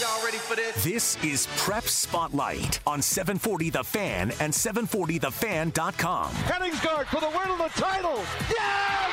Y'all ready for this? This is Prep Spotlight on 740 The Fan and 740thefan.com. Henningsgaard for the win of the title. Yes!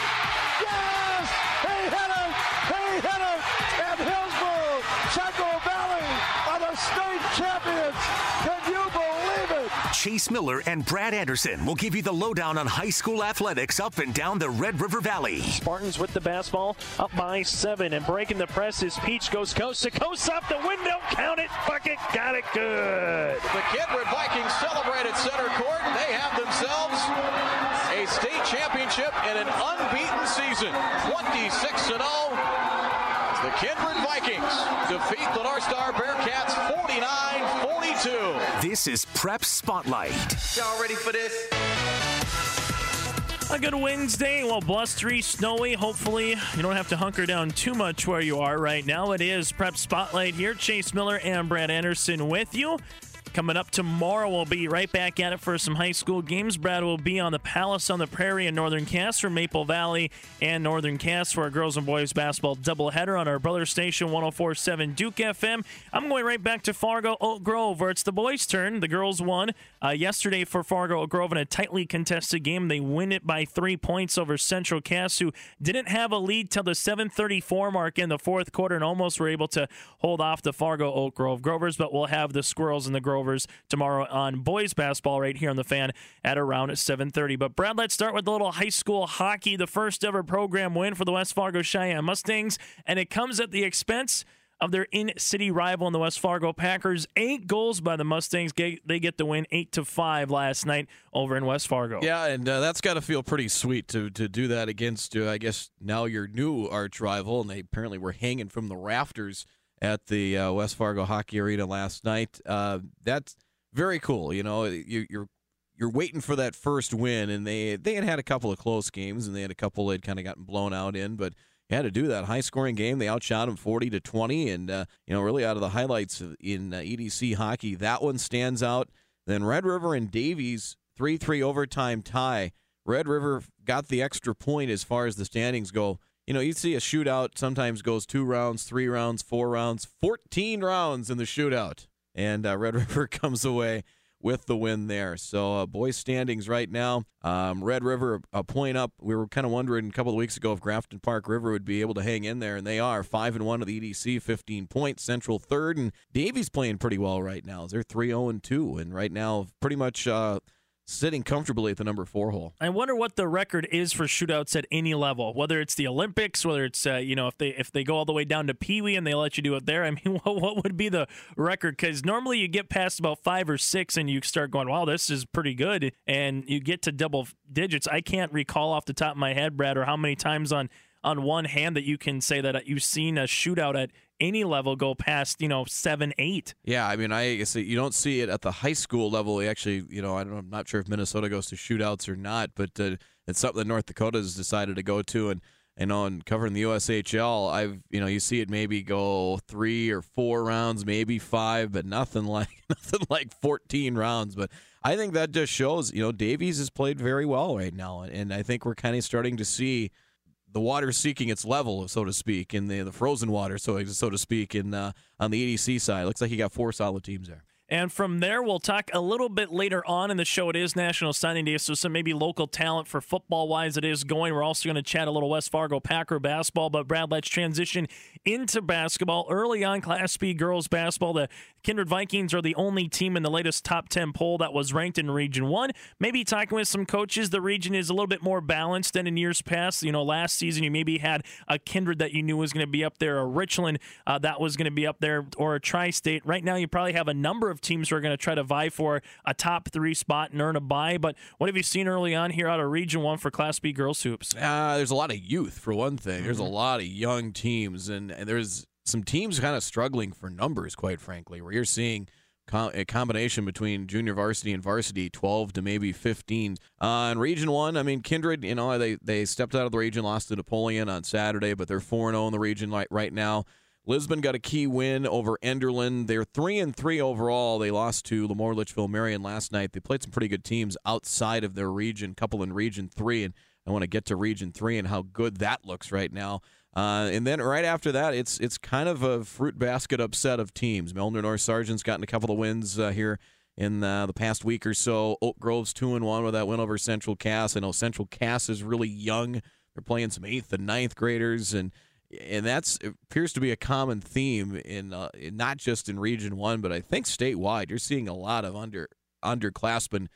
Yes! He hit it! He hit it! And Hillsboro, Central Valley are the state champions. Can you believe it? Chase Miller and Brad Anderson will give you the lowdown on high school athletics up and down the Red River Valley. Spartans with the basketball up by seven and breaking the press as Peach goes coast to coast off the window. Count it, bucket, got it good. The Kindred Vikings celebrate at center court. They have themselves a state championship and an unbeaten season. 26 0. The Kindred Vikings defeat the North Star Bearcats 49 42. This is Prep Spotlight. Y'all ready for this? A good Wednesday. Well, blustery, snowy. Hopefully, you don't have to hunker down too much where you are right now. It is Prep Spotlight here. Chase Miller and Brad Anderson with you. Coming up tomorrow, we'll be right back at it for some high school games. Brad will be on the Palace on the Prairie in Northern Cass for Maple Valley and Northern Cass for our girls and boys basketball doubleheader on our brother station 1047 Duke FM. I'm going right back to Fargo Oak Grove where it's the boys' turn. The girls won uh, yesterday for Fargo Oak Grove in a tightly contested game. They win it by three points over Central Cass, who didn't have a lead till the 7:34 mark in the fourth quarter and almost were able to hold off the Fargo Oak Grove Grovers. But we'll have the Squirrels and the Grovers tomorrow on boys basketball right here on the fan at around 7:30. But Brad, let's start with a little high school hockey. The first ever program win for the West Fargo Cheyenne Mustangs, and it comes at the expense of their in-city rival in the West Fargo Packers. Eight goals by the Mustangs. They get the win, eight to five last night over in West Fargo. Yeah, and uh, that's got to feel pretty sweet to to do that against, uh, I guess now your new arch rival, and they apparently were hanging from the rafters at the uh, West Fargo Hockey Arena last night. Uh, that's very cool. You know, you, you're you're waiting for that first win, and they they had had a couple of close games, and they had a couple they'd kind of gotten blown out in, but you had to do that high scoring game. They outshot them forty to twenty, and uh, you know, really out of the highlights in uh, EDC hockey, that one stands out. Then Red River and Davies three three overtime tie. Red River got the extra point as far as the standings go you know, you see a shootout sometimes goes two rounds, three rounds, four rounds, 14 rounds in the shootout. And uh, Red River comes away with the win there. So, uh, boys' standings right now um, Red River a point up. We were kind of wondering a couple of weeks ago if Grafton Park River would be able to hang in there, and they are. 5 and 1 of the EDC, 15 points. Central third, and Davies playing pretty well right now. They're 3 0 2, and right now, pretty much. Uh, sitting comfortably at the number four hole. I wonder what the record is for shootouts at any level, whether it's the Olympics, whether it's uh, you know if they if they go all the way down to Pee Wee and they let you do it there. I mean, what, what would be the record? Because normally you get past about five or six and you start going, wow, this is pretty good, and you get to double digits. I can't recall off the top of my head, Brad, or how many times on on one hand that you can say that you've seen a shootout at any level go past you know seven eight yeah i mean i guess you don't see it at the high school level actually you know I am not sure if minnesota goes to shootouts or not but uh, it's something that north dakota has decided to go to and and on covering the USHL, I've you know you see it maybe go three or four rounds, maybe five, but nothing like nothing like fourteen rounds. But I think that just shows you know Davies has played very well right now, and I think we're kind of starting to see the water seeking its level, so to speak, in the the frozen water, so so to speak, in uh, on the EDC side. Looks like you got four solid teams there. And from there, we'll talk a little bit later on in the show. It is National Signing Day, so some maybe local talent for football wise it is going. We're also going to chat a little West Fargo Packer basketball. But Brad, let's transition into basketball. Early on, Class B girls basketball, the Kindred Vikings are the only team in the latest top 10 poll that was ranked in Region 1. Maybe talking with some coaches, the region is a little bit more balanced than in years past. You know, last season you maybe had a Kindred that you knew was going to be up there, a Richland uh, that was going to be up there, or a Tri State. Right now, you probably have a number of teams who are going to try to vie for a top three spot and earn a bye. But what have you seen early on here out of Region One for Class B girls hoops? Uh, there's a lot of youth for one thing. Mm-hmm. There's a mm-hmm. lot of young teams, and, and there's some teams kind of struggling for numbers, quite frankly, where you're seeing a combination between junior varsity and varsity, 12 to maybe 15. Uh, in Region 1, I mean, Kindred, you know, they, they stepped out of the region, lost to Napoleon on Saturday, but they're 4 0 in the region right, right now. Lisbon got a key win over Enderlin. They're three and three overall. They lost to LaMoure Litchfield Marion last night. They played some pretty good teams outside of their region, couple in Region Three, and I want to get to Region Three and how good that looks right now. Uh, and then right after that, it's it's kind of a fruit basket upset of teams. Milnor North Sargent's gotten a couple of wins uh, here in uh, the past week or so. Oak Grove's two and one with that win over Central Cass. I know Central Cass is really young. They're playing some eighth and ninth graders, and and that's appears to be a common theme in, uh, in not just in Region One, but I think statewide. You're seeing a lot of under underclassmen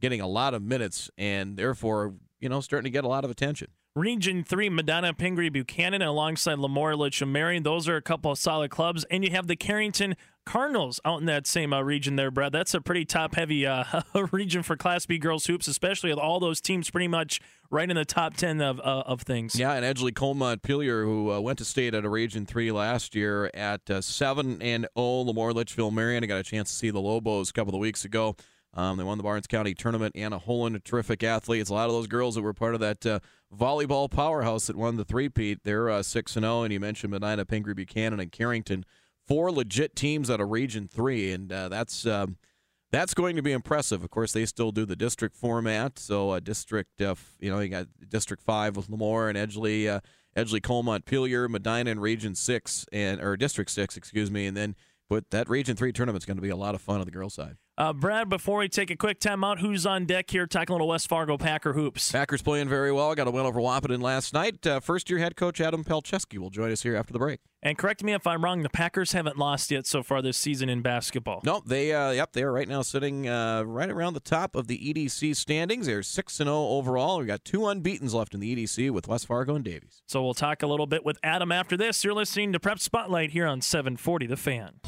getting a lot of minutes, and therefore you know starting to get a lot of attention. Region 3, Medina, Pingree, Buchanan, alongside LaMoure, Marion. Those are a couple of solid clubs. And you have the Carrington Cardinals out in that same uh, region there, Brad. That's a pretty top heavy uh, region for Class B girls hoops, especially with all those teams pretty much right in the top 10 of, uh, of things. Yeah, and Edgeley Kulm Montpelier, who uh, went to state at a Region 3 last year at uh, 7 and 0, LaMoure, Litchfield, Marion. I got a chance to see the Lobos a couple of weeks ago. Um, they won the Barnes County tournament. Anna Holen, a terrific athlete. It's a lot of those girls that were part of that uh, volleyball powerhouse that won the three-peat. They're uh, 6 and 0, and you mentioned Medina, Pingree, Buchanan, and Carrington. Four legit teams out of Region 3, and uh, that's. Um, that's going to be impressive. Of course, they still do the district format. So, uh, district, uh, you know, you got District Five with LaMoure and Edgeley, uh, Edgeley, Kulm Montpelier, Medina, and Region Six, and or District Six, excuse me. And then, but that Region Three tournament's going to be a lot of fun on the girls' side. Uh, Brad, before we take a quick timeout, who's on deck here talking a little West Fargo Packer hoops? Packers playing very well. Got a win over Wahpeton last night. Uh, first year head coach Adam Palczewski will join us here after the break. And correct me if I'm wrong, the Packers haven't lost yet so far this season in basketball. No, they uh, yep, they are right now sitting uh, right around the top of the EDC standings. They're six and zero overall. We got two unbeaten's left in the EDC with West Fargo and Davies. So we'll talk a little bit with Adam after this. You're listening to Prep Spotlight here on 740 The Fan.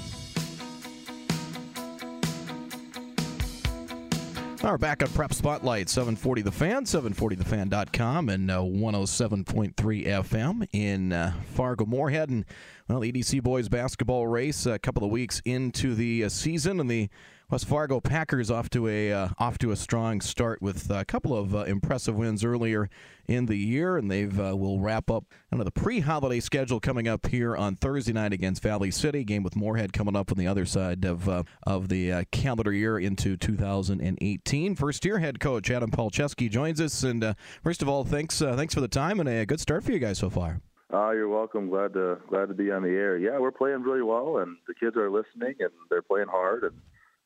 Right, back on Prep Spotlight, 740 The Fan, 740thefan.com, and uh, 107.3 FM in uh, Fargo Moorhead. And, well, EDC boys basketball race a couple of weeks into the uh, season, and the West Fargo Packers off to a uh, off to a strong start with a couple of uh, impressive wins earlier in the year, and they've uh, will wrap up the pre-holiday schedule coming up here on Thursday night against Valley City. Game with Moorhead coming up on the other side of uh, of the uh, calendar year into 2018. First year head coach Adam Palczewski joins us, and uh, first of all, thanks thanks for the time and a good start for you guys so far. Oh, you're welcome. Glad to glad to be on the air. Yeah, we're playing really well, and the kids are listening, and they're playing hard, and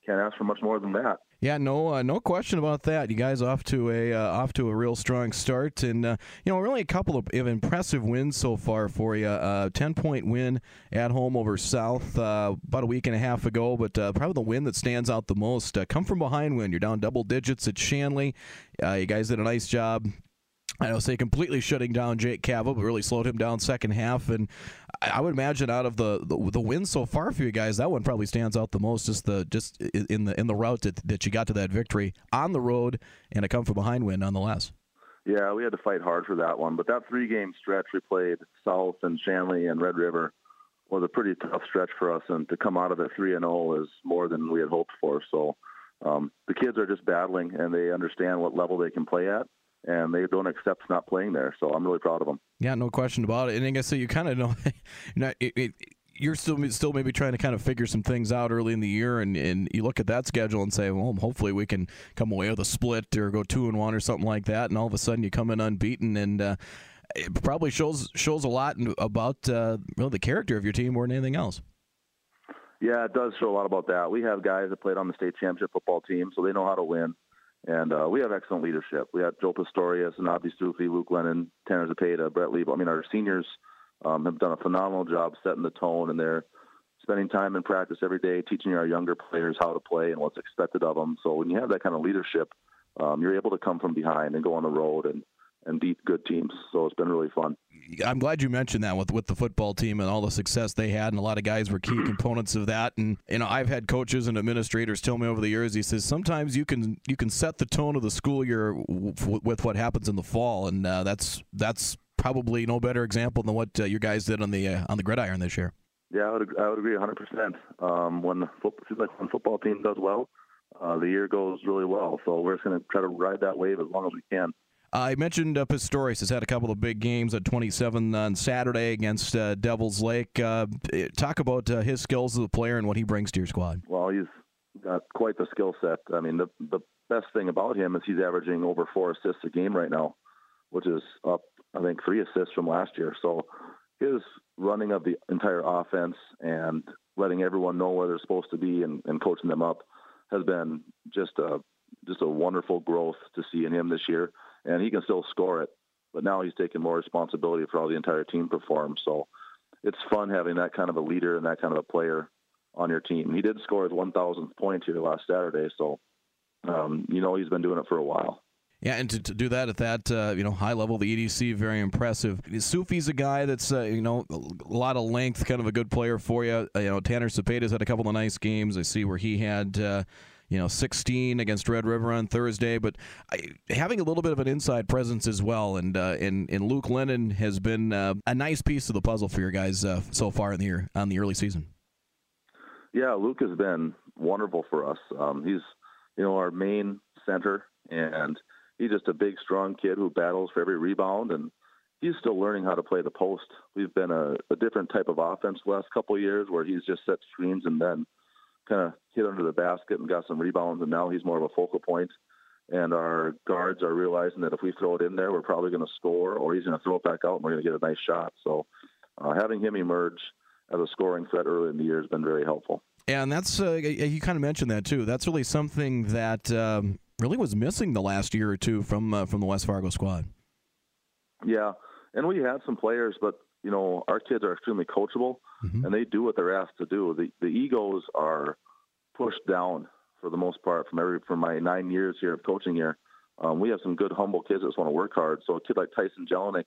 can't ask for much more than that. Yeah, no, uh, no question about that. You guys off to a uh, off to a real strong start, and uh, you know, really a couple of, impressive wins so far for you. Uh, Ten point win at home over South uh, about a week and a half ago, but uh, probably the win that stands out the most. come from behind win. You're down double digits at Shanley. you guys did a nice job I don't say completely shutting down Jake Cava, but really slowed him down second half. And I would imagine out of the, the, the wins so far for you guys, that one probably stands out the most. Just the just in the in the route that, that you got to that victory on the road and a come from behind win nonetheless. Yeah, we had to fight hard for that one. But that three game stretch we played South and Shanley and Red River was a pretty tough stretch for us, and to come out of it three and zero is more than we had hoped for. So um, the kids are just battling, and they understand what level they can play at and they don't accept not playing there. So I'm really proud of them. Yeah, no question about it. And I guess so you kind of know, it, it, you're still still maybe trying to kind of figure some things out early in the year, and, and you look at that schedule and say, well, hopefully we can come away with a split or go two and one or something like that, and all of a sudden you come in unbeaten and. Uh, it probably shows shows a lot about uh, the character of your team more than anything else. Yeah, it does show a lot about that. We have guys that played on the state championship football team, so they know how to win. And uh, we have excellent leadership. We have Joe Pistorius, Nabi Stufi, Luke Lennon, Tanner Zapata, Brett Lebo. I mean, our seniors um, have done a phenomenal job setting the tone, and they're spending time in practice every day, teaching our younger players how to play and what's expected of them. So when you have that kind of leadership, um, you're able to come from behind and go on the road and and beat good teams. So it's been really fun. I'm glad you mentioned that with with the football team and all the success they had, and a lot of guys were key components of that. And you know, I've had coaches and administrators tell me over the years. He says sometimes you can you can set the tone of the school year with what happens in the fall, and uh, that's that's probably no better example than what uh, you guys did on the uh, on the gridiron this year. Yeah, I would I would agree 100. percent um, When the football, like when football team does well, uh, the year goes really well. So we're just going to try to ride that wave as long as we can. I mentioned uh, Pistorius has had a couple of big games at 27 on Saturday against uh, Devils Lake. Uh, talk about uh, his skills as a player and what he brings to your squad. Well, he's got quite the skill set. I mean, the the best thing about him is he's averaging over four assists a game right now, which is up, I think, three assists from last year. So his running of the entire offense and letting everyone know where they're supposed to be and, and coaching them up has been just a just a wonderful growth to see in him this year. And he can still score it, but now he's taking more responsibility for how the entire team performs. So it's fun having that kind of a leader and that kind of a player on your team. He did score his 1,000th point here last Saturday, so um, you know he's been doing it for a while. Yeah, and to, to do that at that uh, you know high level, the EDC very impressive. Sufi's a guy that's uh, you know a lot of length, kind of a good player for you. Uh, you know Tanner Cepeda's had a couple of nice games. I see where he had uh, you know 16 against Red River on Thursday, but I, having a little bit of an inside presence as well. And uh, and, and Luke Lennon has been uh, a nice piece of the puzzle for your guys so far in the year on the early season. Yeah, Luke has been wonderful for us. Um, he's you know our main center and he's just a big, strong kid who battles for every rebound, and he's still learning how to play the post. We've been a, a different type of offense the last couple years, where he's just set screens and then kind of hit under the basket and got some rebounds, and now he's more of a focal point. And our guards are realizing that if we throw it in there, we're probably going to score, or he's going to throw it back out, and we're going to get a nice shot. So, uh, having him emerge as a scoring threat early in the year has been very helpful. Yeah, and that's uh, you kind of mentioned that too. That's really something that um, really was missing the last year or two from uh, from the West Fargo squad. Yeah, and we had some players, but you know our kids are extremely coachable, mm-hmm. and they do what they're asked to do. The the egos are pushed down for the most part from every from my nine years here of coaching here. Um, we have some good humble kids that just want to work hard. So a kid like Tyson Jelinek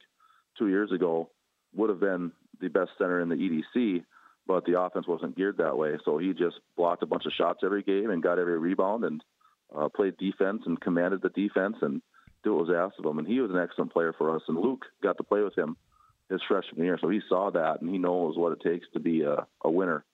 two years ago would have been the best center in the EDC, but the offense wasn't geared that way. So he just blocked a bunch of shots every game and got every rebound and uh, played defense and commanded the defense and did what was asked of him. And he was an excellent player for us. And Luke got to play with him his freshman year, so he saw that and he knows what it takes to be a, a winner.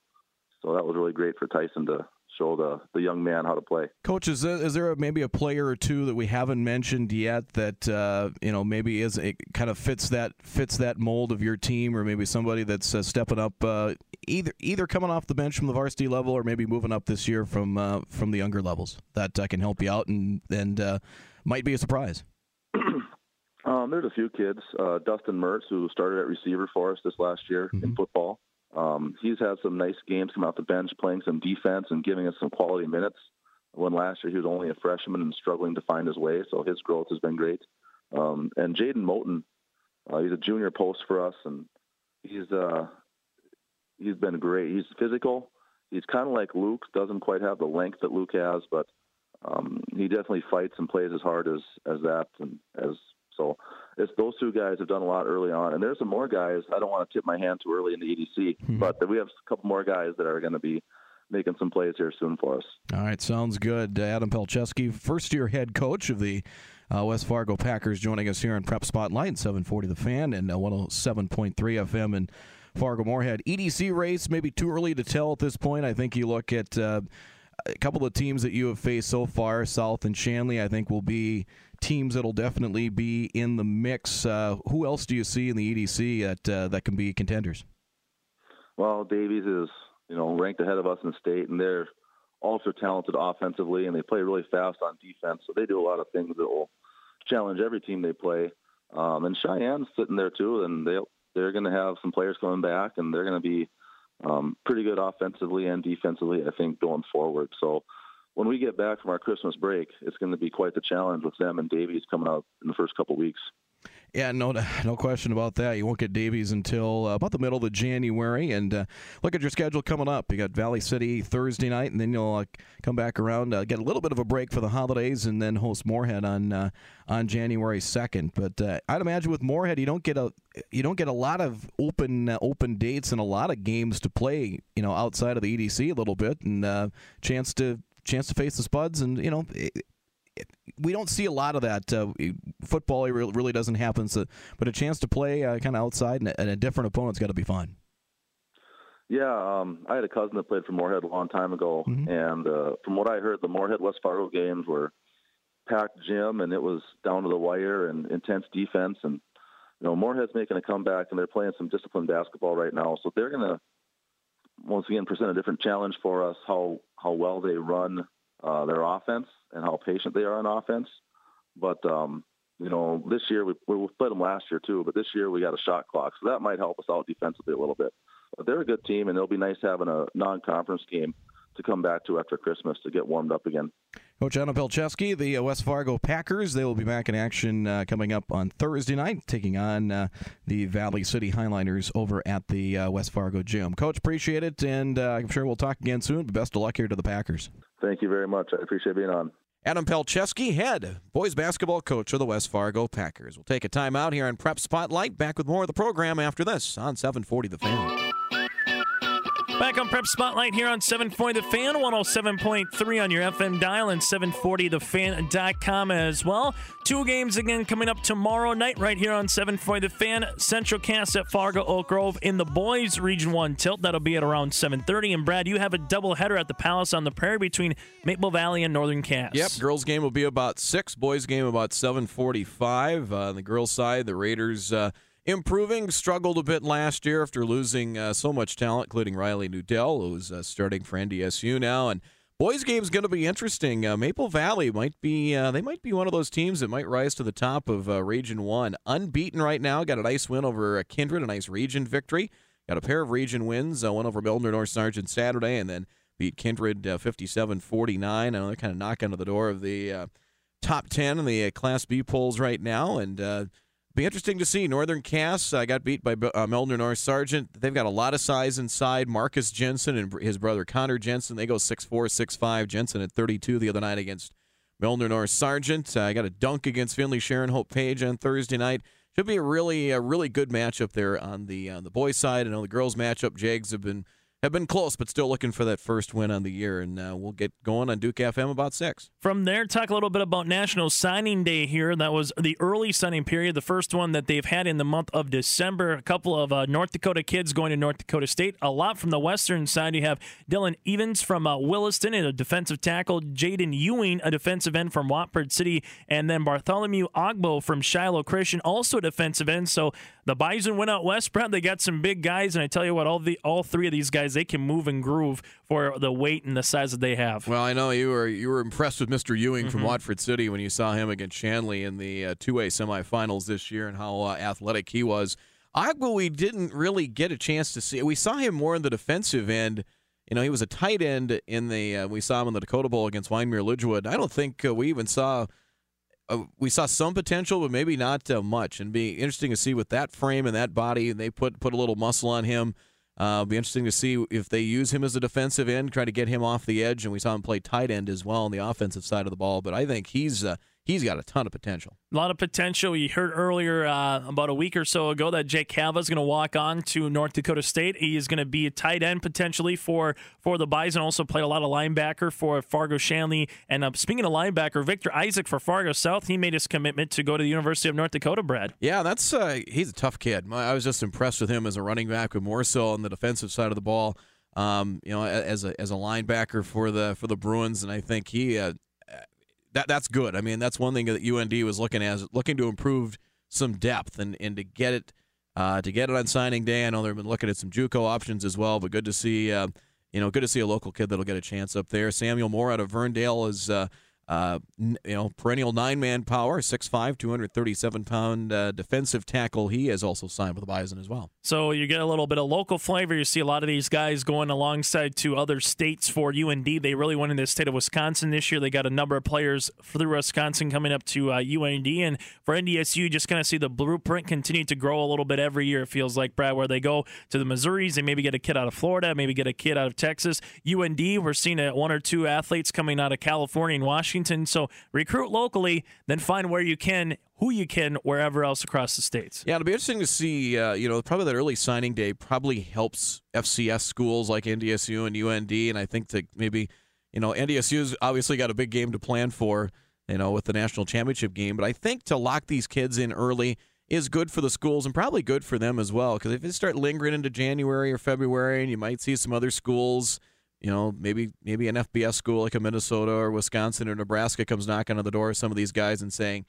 So that was really great for Tyson to show the, the young man how to play. Coach, is there, is there maybe a player or two that we haven't mentioned yet that uh, you know maybe is it kind of fits that fits that mold of your team, or maybe somebody that's uh, stepping up uh, either either coming off the bench from the varsity level, or maybe moving up this year from uh, from the younger levels that uh, can help you out and and uh, might be a surprise. um, there's a few kids. Dustin Mertz, who started at receiver for us this last year mm-hmm. in football. Um, he's had some nice games come off the bench, playing some defense and giving us some quality minutes. When last year he was only a freshman and struggling to find his way, so his growth has been great. Um, and Jaden Moten, uh, he's a junior post for us, and he's uh, he's been great. He's physical. He's kind of like Luke. Doesn't quite have the length that Luke has, but um, he definitely fights and plays as hard as as that and as so it's those two guys have done a lot early on, and there's some more guys. I don't want to tip my hand too early in the EDC, hmm. but we have a couple more guys that are going to be making some plays here soon for us. All right, sounds good. Uh, Adam Palczewski, first year head coach of the uh, West Fargo Packers, joining us here on Prep Spotlight, 740 The Fan and uh, 107.3 FM and Fargo Moorhead. EDC race, maybe too early to tell at this point. I think you look at uh, a couple of teams that you have faced so far, South and Shanley, I think will be teams that'll definitely be in the mix. Uh, who else do you see in the EDC that uh, that can be contenders? Well, Davies is you know ranked ahead of us in the state, and they're also talented offensively, and they play really fast on defense. So they do a lot of things that will challenge every team they play. Um, and Cheyenne's sitting there too, and they they're going to have some players coming back, and they're going to be um, pretty good offensively and defensively, I think, going forward. So when we get back from our Christmas break, it's going to be quite the challenge with them and Davies coming out in the first couple weeks. Yeah, no, no question about that. You won't get Davies until uh, about the middle of January. And uh, look at your schedule coming up. You got Valley City Thursday night, and then you'll uh, come back around, uh, get a little bit of a break for the holidays, and then host Moorhead on uh, on January second. But I'd imagine with Moorhead, you don't get a you don't get a lot of open open dates and a lot of games to play. You know, outside of the EDC a little bit, and chance to chance to face the Spuds, and you know. It, we don't see a lot of that. Uh, football really doesn't happen, so, but a chance to play uh, kind of outside and, and, a different opponent's got to be fun. Yeah, um, I had a cousin that played for Moorhead a long time ago, mm-hmm. and uh, from what I heard, the Moorhead West Fargo games were packed gym, and it was down to the wire and intense defense. And you know, Moorhead's making a comeback, and they're playing some disciplined basketball right now, so they're going to once again present a different challenge for us. How how well they run uh, their offense and how patient they are on offense. But um, you know, this year we we played them last year too, but this year we got a shot clock, so that might help us out defensively a little bit. But they're a good team, and it'll be nice having a non-conference game to come back to after Christmas to get warmed up again. Coach Adam Palczewski, the uh, West Fargo Packers, they will be back in action uh, coming up on Thursday night, taking on uh, the Valley City Highliners over at the uh, West Fargo gym. Coach, appreciate it, and uh, I'm sure we'll talk again soon. But best of luck here to the Packers. Thank you very much. I appreciate being on. Adam Palczewski, head boys basketball coach of the West Fargo Packers. We'll take a time out here on Prep Spotlight. Back with more of the program after this on 740 The Fan. Back on Prep Spotlight here on 740 The Fan, 107.3 on your FM dial and 740thefan.com as well. Two games again coming up tomorrow night right here on 740 The Fan. Central Cass at Fargo Oak Grove in the boys Region 1 tilt. That'll be at around 7.30. And Brad, you have a doubleheader at the Palace on the Prairie between Maple Valley and Northern Cass. Yep, girls game will be about 6, boys game about 745. Uh, on the girls side, the Raiders... Uh, improving. Struggled a bit last year after losing uh, so much talent, including Riley Nudell, who's uh, starting for NDSU now. And boys' game's going to be interesting. Uh, Maple Valley might be uh, they might be one of those teams that might rise to the top of uh, Region One, unbeaten right now. Got a nice win over uh, Kindred, a nice region victory. Got a pair of region wins, one over Milnor North Sargent Saturday, and then beat Kindred 57-49. I know they're kind of knocking on the door of the top 10 in the Class B polls right now, and be interesting to see. Northern Cass uh, got beat by uh, Milnor North Sargent. They've got a lot of size inside. Marcus Jensen and his brother Connor Jensen, they go 6'4, 6'5. Jensen at 32 the other night against Milnor North Sargent. I uh, got a dunk against Finley Sharon Hope Page on Thursday night. Should be a really, a really good matchup there on the on the boys' side. I know the girls' matchup. Jags have been have been close, but still looking for that first win on the year. And uh, we'll get going on Duke FM about six. From there, talk a little bit about National Signing Day here. That was the early signing period, the first one that they've had in the month of December. A couple of uh, North Dakota kids going to North Dakota State. A lot from the western side. You have Dylan Evans from uh, Williston, a defensive tackle. Jaden Ewing, a defensive end from Watford City. And then Bartholomew Ogbo from Shiloh Christian, also a defensive end. So the Bison went out west, Brent. They got some big guys. And I tell you what, all the all three of these guys, they can move and groove for the weight and the size that they have. Well, I know you were you were impressed with Mr. Ewing mm-hmm. from Watford City when you saw him against Shanley in the uh, two-way semifinals this year and how uh, athletic he was. Ogbo, we didn't really get a chance to see. We saw him more in the defensive end. You know, he was a tight end in the. Uh, we saw him in the Dakota Bowl against Wyndmere Lidgewood. I don't think uh, we even saw. Uh, we saw some potential, but maybe not uh, much. And be interesting to see with that frame and that body. And they put put a little muscle on him. Uh, be interesting to see if they use him as a defensive end, try to get him off the edge, and we saw him play tight end as well on the offensive side of the ball. But I think he's uh, he's got a ton of potential. A lot of potential. You heard earlier uh, about a week or so ago that Jake Cava is going to walk on to North Dakota State. He is going to be a tight end potentially for for the Bison. Also played a lot of linebacker for Fargo Shanley. And uh, speaking of linebacker, Victor Isaac for Fargo South, he made his commitment to go to the University of North Dakota. Brad. Yeah, that's uh, he's a tough kid. I was just impressed with him as a running back, but more so on the defensive side of the ball. Um, you know, as a as a linebacker for the for the Bruins, and I think he uh, that that's good. I mean, that's one thing that UND was looking at, looking to improve some depth and, and to get it uh, to get it on signing day. I know they've been looking at some JUCO options as well, but good to see uh, you know good to see a local kid that'll get a chance up there. Samuel Moore out of Verndale is uh, uh, you know, perennial nine man power, 6'5, 237 pound uh, defensive tackle. He has also signed with the Bison as well. So you get a little bit of local flavor. You see a lot of these guys going alongside to other states for UND. They really went in the state of Wisconsin this year. They got a number of players through Wisconsin coming up to uh, UND. And for NDSU, just kind of see the blueprint continue to grow a little bit every year, it feels like, Brad, where they go to the Missouris. They maybe get a kid out of Florida, maybe get a kid out of Texas. UND, we're seeing one or two athletes coming out of California and Washington. Washington. So recruit locally, then find where you can, who you can, wherever else across the states. Yeah, it'll be interesting to see. Uh, you know, probably that early signing day probably helps FCS schools like NDSU and UND, and I think that maybe you know NDSU's obviously got a big game to plan for. You know, with the national championship game, but I think to lock these kids in early is good for the schools and probably good for them as well. Because if they start lingering into January or February, and you might see some other schools you know, maybe maybe an FBS school like a Minnesota or Wisconsin or Nebraska comes knocking on the door of some of these guys and saying,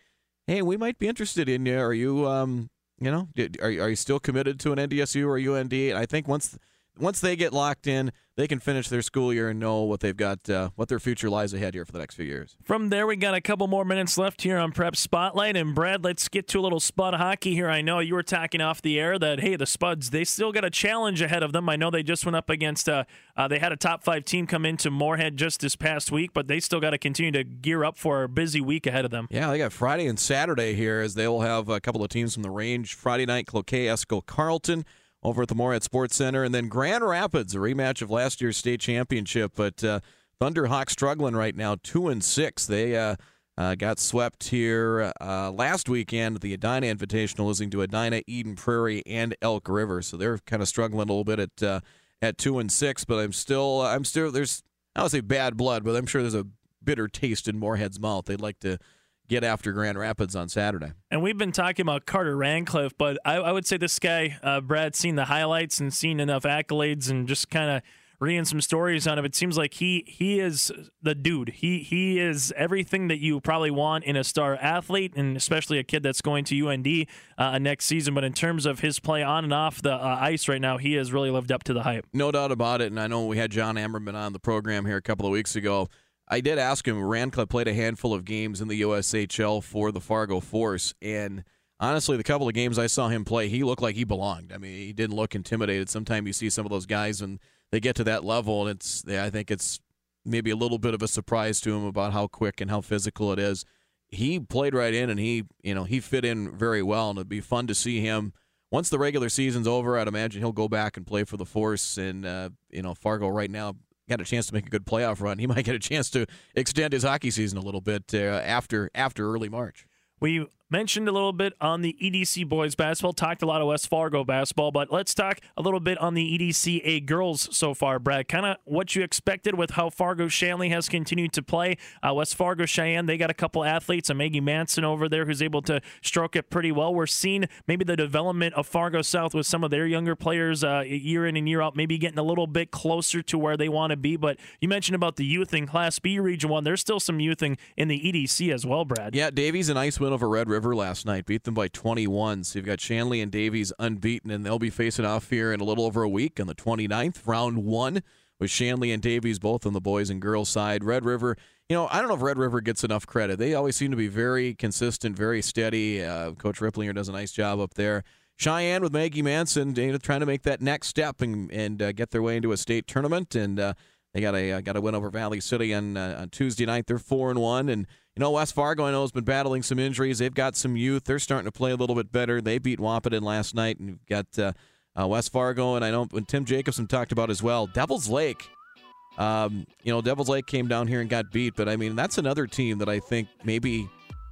"Hey, we might be interested in you. Are you, um, you know, are are you still committed to an NDSU or UND?" And I think once once they get locked in, they can finish their school year and know what they've got, uh, what their future lies ahead here for the next few years. From there, we got a couple more minutes left here on Prep Spotlight. And Brad, let's get to a little Spud hockey here. I know you were talking off the air that hey, the Spuds they still got a challenge ahead of them. I know they just went up against uh, uh they had a top five team come into Moorhead just this past week, but they still got to continue to gear up for a busy week ahead of them. Yeah, they got Friday and Saturday here as they will have a couple of teams from the range. Friday night, Cloquet, Esko, Carlton over at the Moorhead Sports Center. And then Grand Rapids, a rematch of last year's state championship. But uh, Thunderhawks struggling right now, two and six. They uh, uh, got swept here uh, last weekend at the Edina Invitational, losing to Edina, Eden Prairie, and Elk River. So they're kind of struggling a little bit at uh, at two and six. But I'm still, I'm still, there's, I don't say bad blood, but I'm sure there's a bitter taste in Moorhead's mouth. They'd like to get after Grand Rapids on Saturday. And we've been talking about Carter Rancliffe, but I, I would say this guy, uh, Brad, seen the highlights and seen enough accolades and just kind of reading some stories on him. It seems like he he is the dude. He he is everything that you probably want in a star athlete, and especially a kid that's going to UND uh, next season. But in terms of his play on and off the uh, ice right now, he has really lived up to the hype. No doubt about it. And I know we had John Ammerman on the program here a couple of weeks ago I did ask him. Rancliffe played a handful of games in the USHL for the Fargo Force, and honestly, the couple of games I saw him play, he looked like he belonged. I mean, he didn't look intimidated. Sometimes you see some of those guys and they get to that level, and it's I think it's maybe a little bit of a surprise to him about how quick and how physical it is. He played right in, and he you know he fit in very well, and it'd be fun to see him. Once the regular season's over, I'd imagine he'll go back and play for the Force. And uh, you know, Fargo right now got a chance to make a good playoff run, he might get a chance to extend his hockey season a little bit uh, after after early March. We mentioned a little bit on the EDC boys basketball, talked a lot of West Fargo basketball, but let's talk a little bit on the EDCA girls so far, Brad. Kind of what you expected with how Fargo Shanley has continued to play. Uh, West Fargo Cheyenne, they got a couple athletes, a Maggie Manson over there who's able to stroke it pretty well. We're seeing maybe the development of Fargo South with some of their younger players uh, year in and year out, maybe getting a little bit closer to where they want to be. But you mentioned about the youth in Class B Region 1. There's still some youth in, in the EDC as well, Brad. Yeah, Davies a nice win over Red River River last night, beat them by 21. So you've got Shanley and Davies unbeaten, and they'll be facing off here in a little over a week on the 29th, round one, with Shanley and Davies both on the boys and girls side. Red River, you know, I don't know if Red River gets enough credit. They always seem to be very consistent, very steady. Uh, Coach Ripplinger does a nice job up there. Cheyenne with Maggie Manson, trying to make that next step and, and uh, get their way into a state tournament. And uh, they got a uh, got a win over Valley City on, uh, on Tuesday night. They're four and one, and you know, West Fargo, I know, has been battling some injuries. They've got some youth. They're starting to play a little bit better. They beat Wahpeton last night, and you've got uh, uh, West Fargo, and I know when Tim Jacobson talked about as well, Devil's Lake. Um, you know, Devil's Lake came down here and got beat, but I mean, that's another team that I think maybe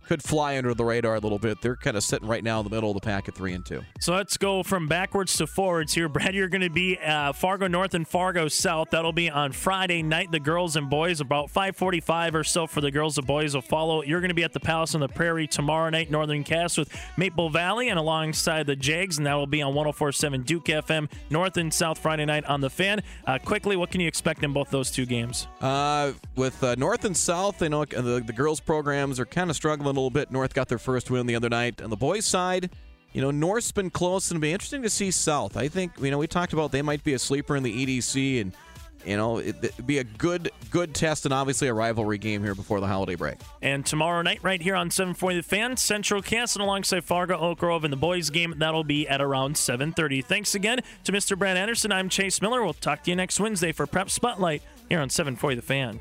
could fly under the radar a little bit. They're kind of sitting right now in the middle of the pack at three and two. So let's go from backwards to forwards here. Brad, you're going to be uh, Fargo North and Fargo South. That'll be on Friday night. The girls and boys about 5:45 or so for the girls and boys will follow. You're going to be at the Palace on the Prairie tomorrow night, Northern Cass with Maple Valley and alongside the Jags, and that will be on 104.7 Duke FM North and South Friday night on the Fan. Uh, quickly, what can you expect in both those two games? Uh, with uh, North and South, I know the, the girls programs are kind of struggling little bit. North got their first win the other night. On the boys' side, you know, North's been close, and it'll be interesting to see South. I think, you know, we talked about they might be a sleeper in the EDC, and you know, it, would be a good good test and obviously a rivalry game here before the holiday break. And tomorrow night, right here on 740 The Fan, Central Castle alongside Fargo Oak Grove in the boys' game. That'll be at around 7.30. Thanks again to Mr. Brad Anderson. I'm Chase Miller. We'll talk to you next Wednesday for Prep Spotlight here on 740 The Fan.